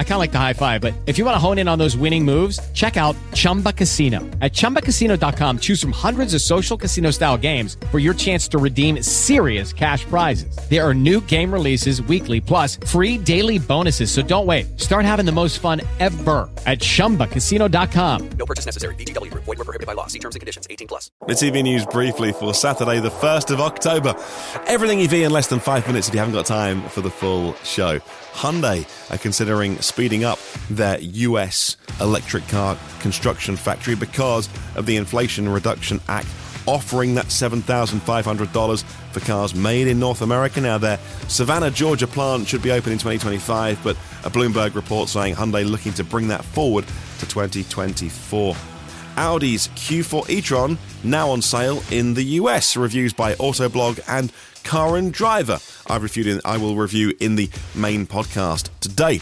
I kind of like the high five, but if you want to hone in on those winning moves, check out Chumba Casino. At ChumbaCasino.com, choose from hundreds of social casino style games for your chance to redeem serious cash prizes. There are new game releases weekly, plus free daily bonuses. So don't wait. Start having the most fun ever at ChumbaCasino.com. No purchase necessary. VGW. Void were prohibited by law. See terms and conditions. 18 plus. The EV news briefly for Saturday, the 1st of October. Everything EV in less than five minutes if you haven't got time for the full full show. Hyundai are considering speeding up their US electric car construction factory because of the Inflation Reduction Act offering that $7,500 for cars made in North America. Now, their Savannah, Georgia plant should be open in 2025, but a Bloomberg report saying Hyundai looking to bring that forward to 2024. Audi's Q4 e-tron now on sale in the US. Reviews by Autoblog and Car and Driver. I reviewed in, I will review in the main podcast today.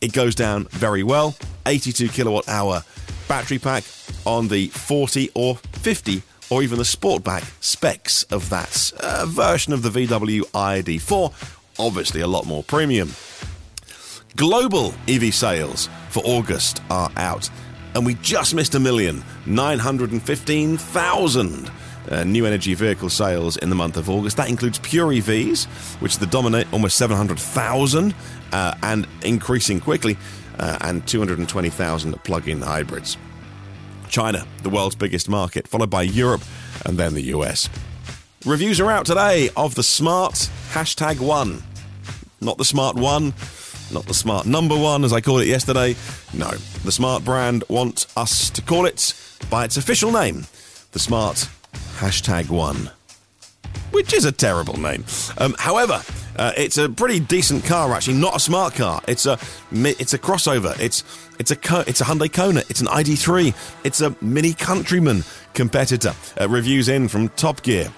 It goes down very well. 82 kilowatt hour battery pack on the 40 or 50 or even the Sportback specs of that uh, version of the VW ID4. Obviously, a lot more premium. Global EV sales for August are out, and we just missed a million 915,000 uh, new energy vehicle sales in the month of August. That includes pure EVs, which the dominant, almost 700,000 uh, and increasing quickly, uh, and 220,000 plug in hybrids. China, the world's biggest market, followed by Europe and then the US. Reviews are out today of the smart hashtag one. Not the smart one, not the smart number one as I called it yesterday. No, the smart brand want us to call it by its official name, the smart hashtag one, which is a terrible name. Um, however, uh, it's a pretty decent car, actually. Not a smart car. It's a it's a crossover. It's it's a it's a Hyundai Kona. It's an ID3. It's a Mini Countryman competitor. Uh, reviews in from Top Gear.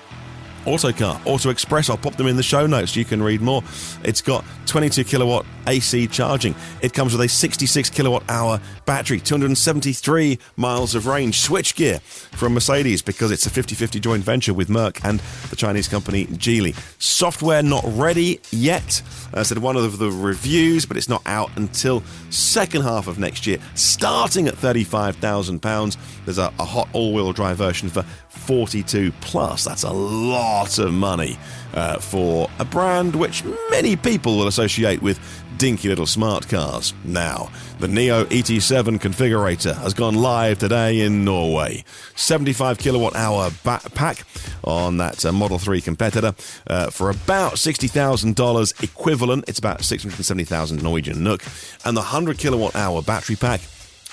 Autocar, Auto Express. I'll pop them in the show notes. You can read more. It's got 22 kilowatt AC charging. It comes with a 66 kilowatt hour battery, 273 miles of range. Switchgear from Mercedes because it's a 50 50 joint venture with Merc and the Chinese company Geely. Software not ready yet. I said one of the reviews, but it's not out until second half of next year, starting at £35,000. There's a, a hot all wheel drive version for 42 plus. That's a lot of money uh, for a brand which many people will associate with dinky little smart cars. Now, the NIO ET7 configurator has gone live today in Norway. 75 kilowatt hour pack on that uh, Model 3 competitor uh, for about $60,000 equivalent. It's about 670,000 Norwegian NOK. And the 100 kilowatt hour battery pack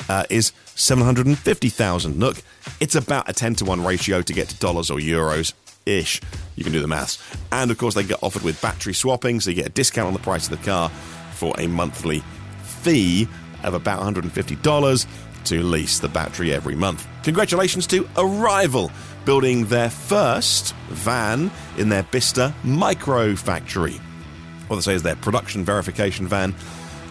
uh, is 750,000 NOK. It's about a 10 to 1 ratio to get to dollars or euros ish. You can do the maths. And of course, they get offered with battery swapping, so you get a discount on the price of the car for a monthly fee of about $150 to lease the battery every month. Congratulations to Arrival, building their first van in their Bicester micro factory. What they say is their production verification van,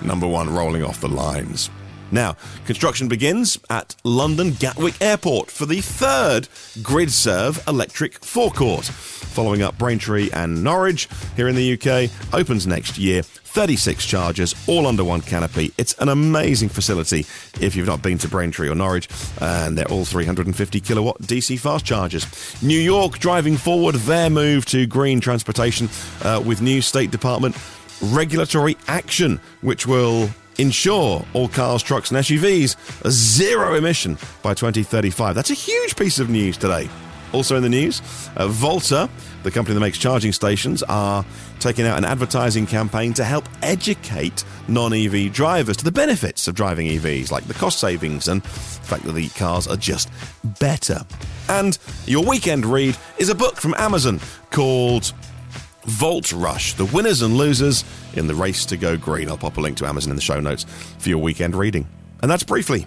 number one rolling off the lines. Now, construction begins at London Gatwick Airport for the third GridServe electric forecourt. Following up Braintree and Norwich here in the UK, opens next year. 36 chargers, all under one canopy. It's an amazing facility if you've not been to Braintree or Norwich, and they're all 350 kilowatt DC fast chargers. New York driving forward their move to green transportation uh, with new State Department regulatory action, which will ensure all cars, trucks, and SUVs are zero emission by 2035. That's a huge piece of news today. Also in the news, uh, Volta, the company that makes charging stations, are taking out an advertising campaign to help educate non EV drivers to the benefits of driving EVs, like the cost savings and the fact that the cars are just better. And your weekend read is a book from Amazon called Volt Rush, the winners and losers in the race to go green. I'll pop a link to Amazon in the show notes for your weekend reading. And that's briefly.